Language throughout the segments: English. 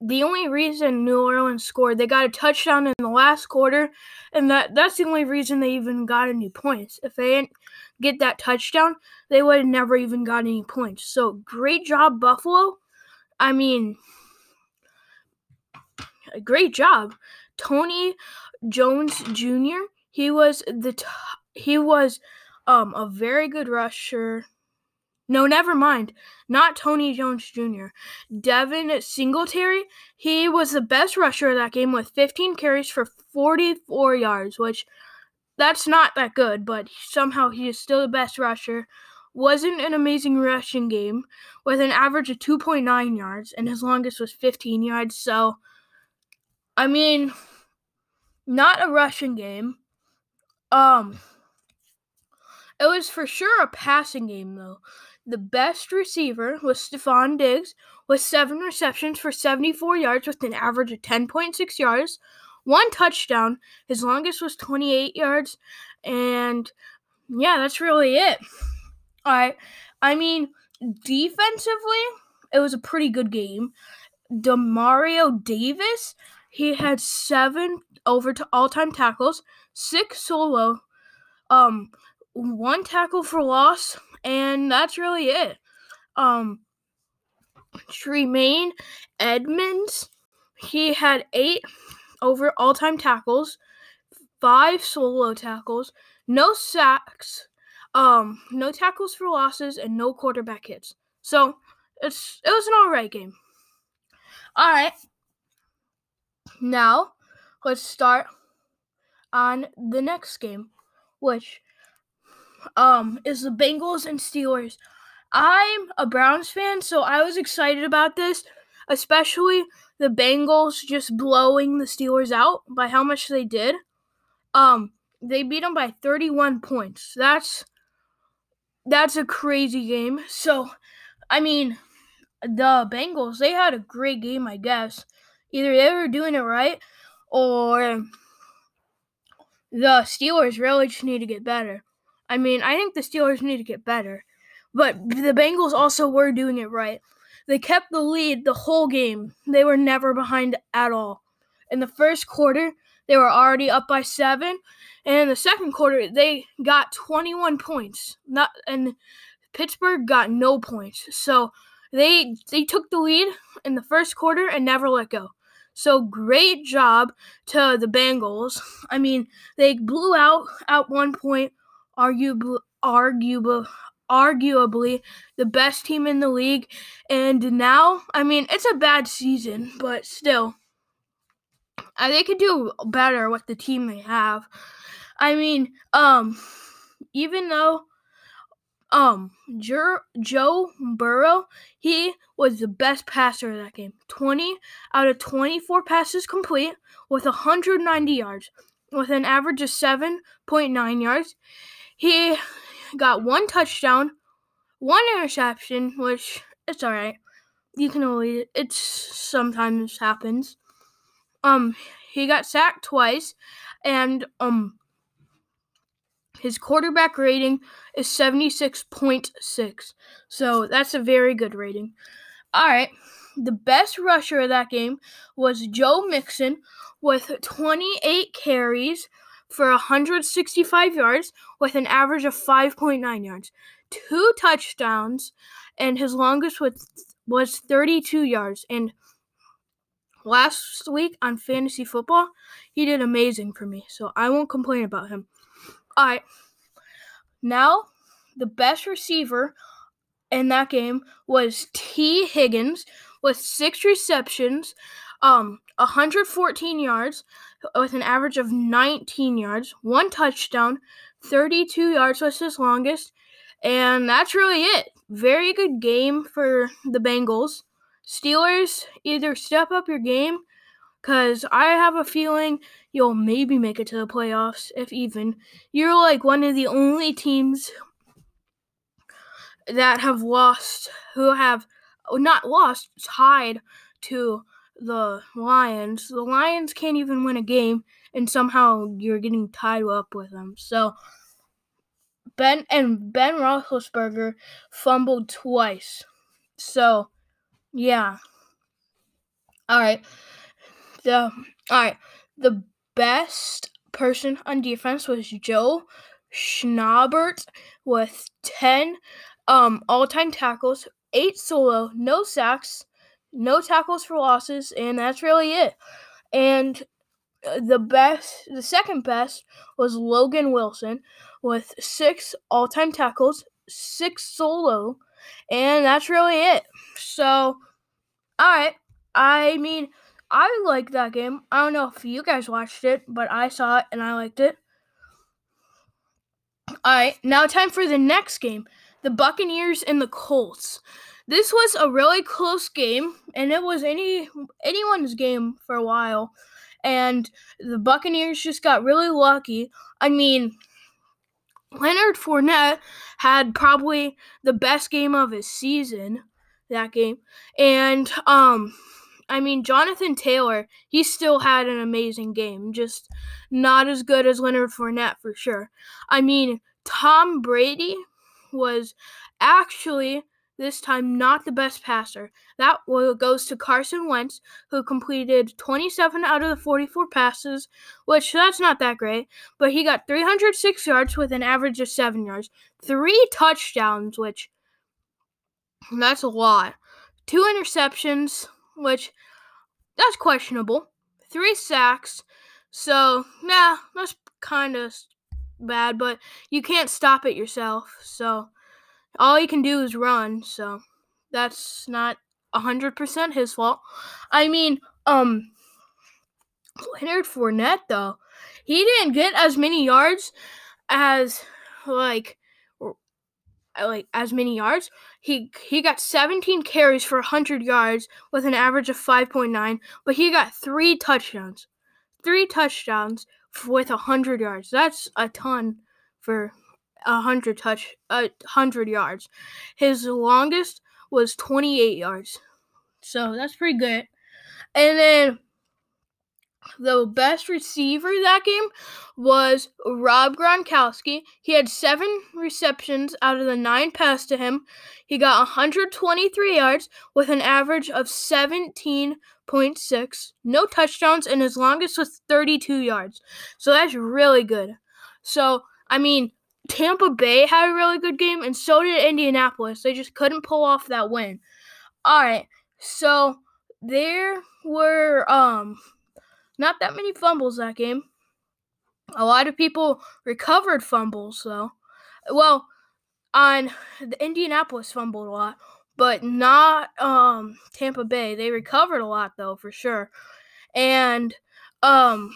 the only reason New Orleans scored, they got a touchdown in the last quarter, and that that's the only reason they even got any points. If they didn't get that touchdown, they would have never even got any points. So great job, Buffalo. I mean, great job, Tony Jones Jr. He was the t- he was um a very good rusher. No, never mind. Not Tony Jones Jr. Devin Singletary. He was the best rusher of that game with 15 carries for 44 yards, which that's not that good, but somehow he is still the best rusher. Wasn't an amazing rushing game with an average of 2.9 yards, and his longest was 15 yards. So, I mean, not a rushing game. Um, it was for sure a passing game, though. The best receiver was Stefon Diggs with seven receptions for 74 yards with an average of 10.6 yards, one touchdown. His longest was 28 yards, and yeah, that's really it. I, I mean, defensively, it was a pretty good game. Demario Davis, he had seven over to all-time tackles, six solo, um, one tackle for loss, and that's really it. Um, Tremaine Edmunds, he had eight over all time tackles, five solo tackles, no sacks, um, no tackles for losses, and no quarterback hits. So it's it was an alright game. Alright. Now let's start on the next game, which um, is the Bengals and Steelers. I'm a Browns fan, so I was excited about this, especially the Bengals just blowing the Steelers out by how much they did. Um, they beat them by 31 points. That's that's a crazy game. So, I mean, the Bengals, they had a great game, I guess. Either they were doing it right or the Steelers really just need to get better. I mean, I think the Steelers need to get better, but the Bengals also were doing it right. They kept the lead the whole game. They were never behind at all. In the first quarter, they were already up by 7, and in the second quarter, they got 21 points. Not and Pittsburgh got no points. So, they they took the lead in the first quarter and never let go. So great job to the Bengals. I mean, they blew out at one point arguably, arguably, arguably the best team in the league. And now, I mean, it's a bad season, but still, uh, they could do better with the team they have. I mean, um, even though um Jer- Joe Burrow, he was the best passer of that game. 20 out of 24 passes complete with 190 yards with an average of 7.9 yards. He got one touchdown, one interception, which it's all right. You can only it sometimes happens. Um, he got sacked twice, and um, his quarterback rating is seventy six point six. So that's a very good rating. All right. The best rusher of that game was Joe Mixon with 28 carries for 165 yards with an average of 5.9 yards, two touchdowns, and his longest was, was 32 yards. And last week on fantasy football, he did amazing for me, so I won't complain about him. All right. Now, the best receiver in that game was Tee Higgins with six receptions, um, 114 yards, with an average of 19 yards, one touchdown, 32 yards was his longest, and that's really it. Very good game for the Bengals. Steelers, either step up your game, because I have a feeling you'll maybe make it to the playoffs, if even. You're like one of the only teams that have lost, who have not lost, tied to the Lions. The Lions can't even win a game, and somehow you're getting tied up with them. So Ben and Ben Roethlisberger fumbled twice. So yeah. All right. The all right. The best person on defense was Joe Schobert with 10 um, all-time tackles, 8 solo, no sacks, no tackles for losses, and that's really it. And uh, the best, the second best was Logan Wilson with 6 all-time tackles, 6 solo, and that's really it. So, all right. I mean, I like that game. I don't know if you guys watched it, but I saw it and I liked it. All right, now time for the next game the Buccaneers and the Colts. This was a really close game, and it was any anyone's game for a while. And the Buccaneers just got really lucky. I mean, Leonard Fournette had probably the best game of his season that game, and um, I mean, Jonathan Taylor, he still had an amazing game, just not as good as Leonard Fournette for sure. I mean, Tom Brady was actually this time not the best passer. That goes to Carson Wentz, who completed 27 out of the 44 passes, which that's not that great, but he got 306 yards with an average of 7 yards, 3 touchdowns, which that's a lot. Two interceptions, which that's questionable. Three sacks. So, nah, that's kind of bad, but you can't stop it yourself. So, all you can do is run. So, that's not 100% his fault. I mean, um, Leonard Fournette, though, he didn't get as many yards as, like, like as many yards. He he got 17 carries for 100 yards with an average of 5.9, but he got 3 touchdowns. 3 touchdowns with 100 yards. That's a ton for 100 touch uh, 100 yards. His longest was 28 yards. So that's pretty good. And then the best receiver that game was Rob Gronkowski. He had seven receptions out of the nine passed to him. He got 123 yards with an average of 17.6. No touchdowns, and his longest was 32 yards. So that's really good. So, I mean, Tampa Bay had a really good game, and so did Indianapolis. They just couldn't pull off that win. All right, so there were um not that many fumbles that game. A lot of people recovered fumbles, though. Well, on the Indianapolis fumbled a lot, but not um, Tampa Bay. They recovered a lot, though, for sure. And um,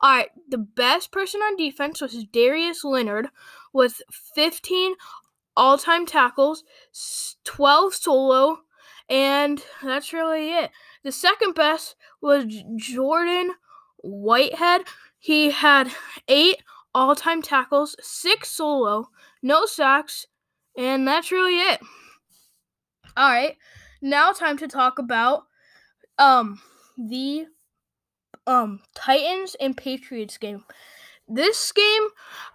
all right, the best person on defense was Darius Leonard with 15 all-time tackles, 12 solo, and that's really it. The second best was Jordan Whitehead. He had eight all time tackles, six solo, no sacks, and that's really it. All right, now time to talk about um the um Titans and Patriots game. This game,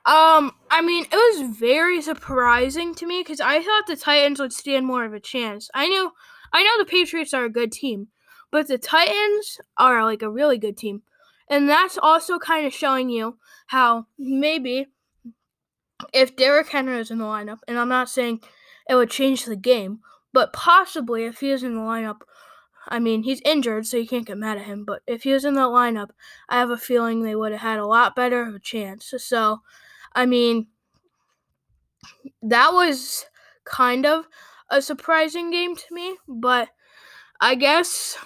um, I mean, it was very surprising to me because I thought the Titans would stand more of a chance. I knew, I know the Patriots are a good team, but the Titans are like a really good team. And that's also kind of showing you how maybe if Derrick Henry is in the lineup, and I'm not saying it would change the game, but possibly if he is in the lineup, I mean, he's injured, so you can't get mad at him. But if he was in the lineup, I have a feeling they would have had a lot better of a chance. So, I mean, that was kind of a surprising game to me, but I guess,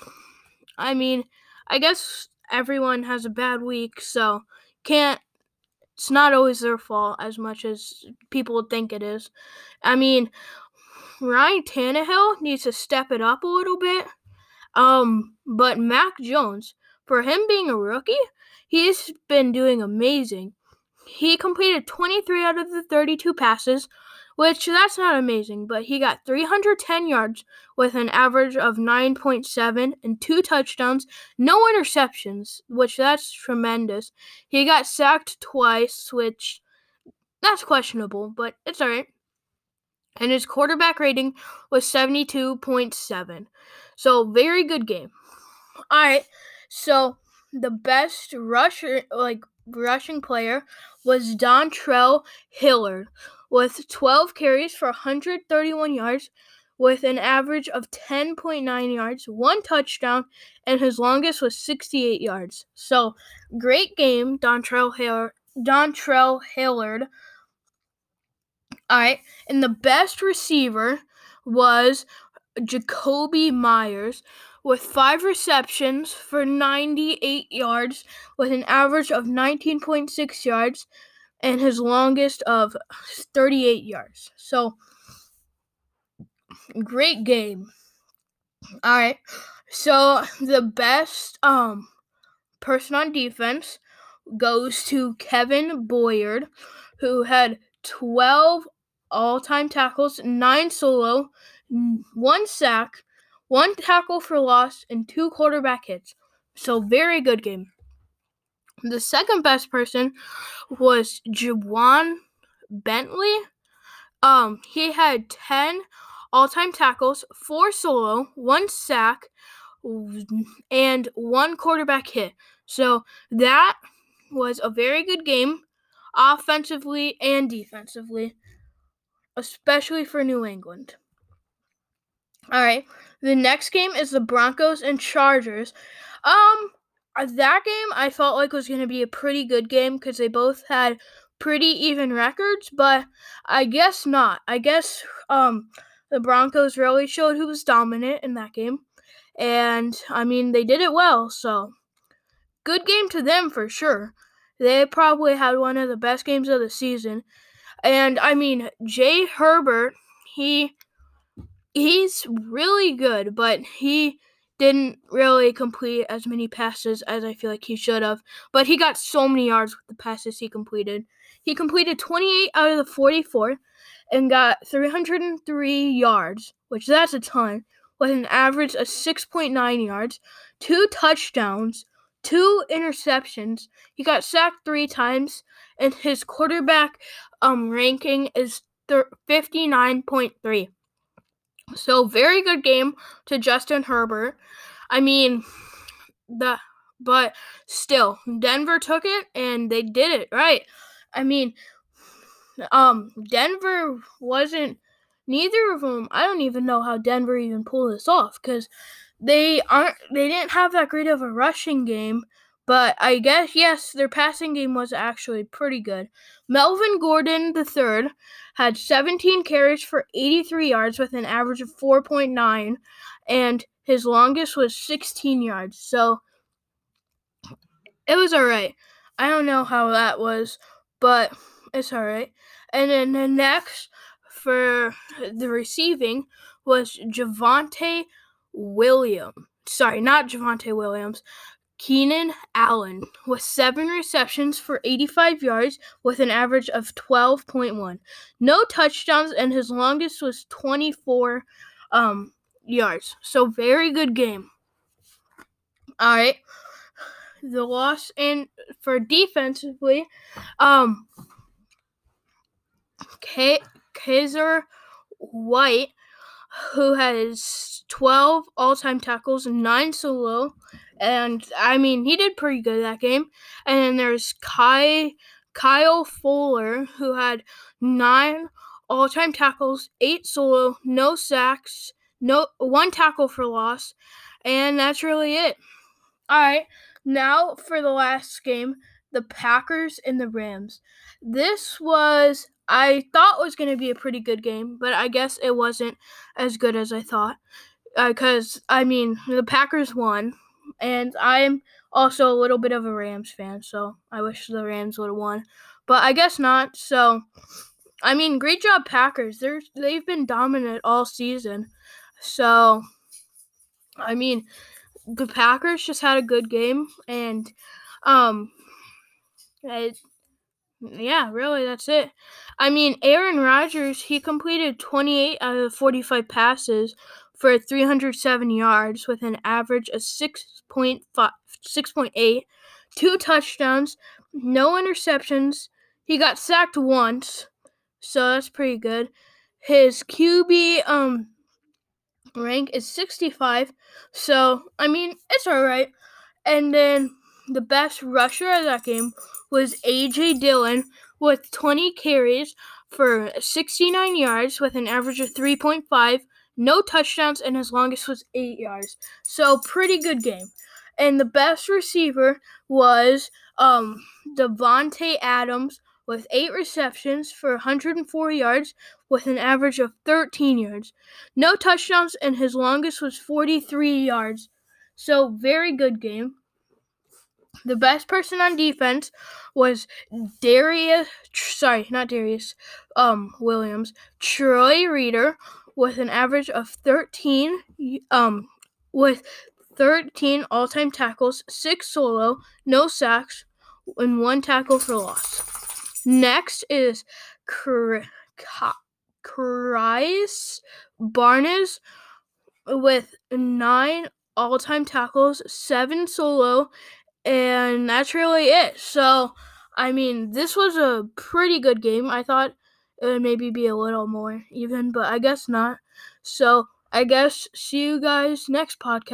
I mean, I guess everyone has a bad week, so can't. It's not always their fault as much as people would think it is. I mean, Ryan Tannehill needs to step it up a little bit. Um, but Mac Jones, for him being a rookie, he's been doing amazing. He completed 23 out of the 32 passes, which that's not amazing, but he got 310 yards with an average of 9.7 and two touchdowns, no interceptions, which that's tremendous. He got sacked twice, which that's questionable, but it's all right. And his quarterback rating was 72.7. So, very good game. All right. So, the best rusher like rushing player was Dontrell Hilliard with 12 carries for 131 yards with an average of 10.9 yards, one touchdown, and his longest was 68 yards. So, great game, Dontrell Hilliard. Dontrell Hilliard. All right, and the best receiver was Jakobi Meyers with five receptions for 98 yards with an average of 19.6 yards and his longest of 38 yards. So, great game. All right. So, the best um person on defense goes to Kevin Boyard who had 12 all time tackles, nine solo, one sack, one tackle for loss, and two quarterback hits. So, very good game. The second best person was Ja'Whaun Bentley. Um, he had 10 all time tackles, four solo, one sack, and one quarterback hit. So that was a very good game, offensively and defensively, especially for New England. All right, the next game is the Broncos and Chargers. Um, that game I felt like was going to be a pretty good game because they both had pretty even records, but I guess not. I guess um the Broncos really showed who was dominant in that game. And I mean, they did it well, so good game to them for sure. They probably had one of the best games of the season. And I mean, Jay Herbert, he he's really good, but he didn't really complete as many passes as I feel like he should have. But he got so many yards with the passes he completed. He completed 28 out of the 44 and got 303 yards, which that's a ton, with an average of 6.9 yards, two touchdowns, two interceptions. He got sacked three times, and his quarterback um, ranking is 59.3. So very good game to Justin Herbert. I mean, the but still, Denver took it and they did it right. I mean, um, Denver wasn't. Neither of them. I don't even know how Denver even pulled this off because they aren't. They didn't have that great of a rushing game. But I guess yes, their passing game was actually pretty good. Melvin Gordon III had 17 carries for 83 yards with an average of 4.9, and his longest was 16 yards. So it was alright. I don't know how that was, but it's alright. And then the next for the receiving was Javonte Williams. Sorry, not Javonte Williams. Keenan Allen with seven receptions for 85 yards with an average of 12.1. No touchdowns, and his longest was 24 um, yards. So, very good game. All right. The loss and for defensively, um, K- Kyzir White, who has 12 all time tackles 9 solo, and I mean, he did pretty good that game. And then there's Kai Kyle Fuller, who had nine all-time tackles, eight solo, no sacks, no one tackle for loss, and that's really it. All right, now for the last game, the Packers and the Rams. This was I thought was going to be a pretty good game, but I guess it wasn't as good as I thought. Because uh, I mean, the Packers won, and I'm also a little bit of a Rams fan, so I wish the Rams would have won, but I guess not. So, I mean, great job, Packers. They're they've been dominant all season. So, I mean, the Packers just had a good game, and um, it, yeah, really, that's it. I mean, Aaron Rodgers, he completed 28 out of 45 passes for 307 yards with an average of 6.5, 6.8, two touchdowns, no interceptions. He got sacked once, so that's pretty good. his QB um rank is 65. So, I mean, it's all right. And then the best rusher of that game was AJ Dillon with 20 carries for 69 yards with an average of 3.5, no touchdowns, and his longest was 8 yards. So, pretty good game. And the best receiver was um, Davante Adams with eight receptions for 104 yards with an average of 13 yards. No touchdowns, and his longest was 43 yards. So, very good game. The best person on defense was Darius, sorry, not Darius, um, Williams, Troy Reeder with an average of 13, um, with 13 all-time tackles, six solo, no sacks, and one tackle for loss. Next is Krys Barnes with nine all-time tackles, seven solo, and that's really it. So, I mean, this was a pretty good game. I thought it would maybe be a little more even, but I guess not. So, I guess see you guys next podcast.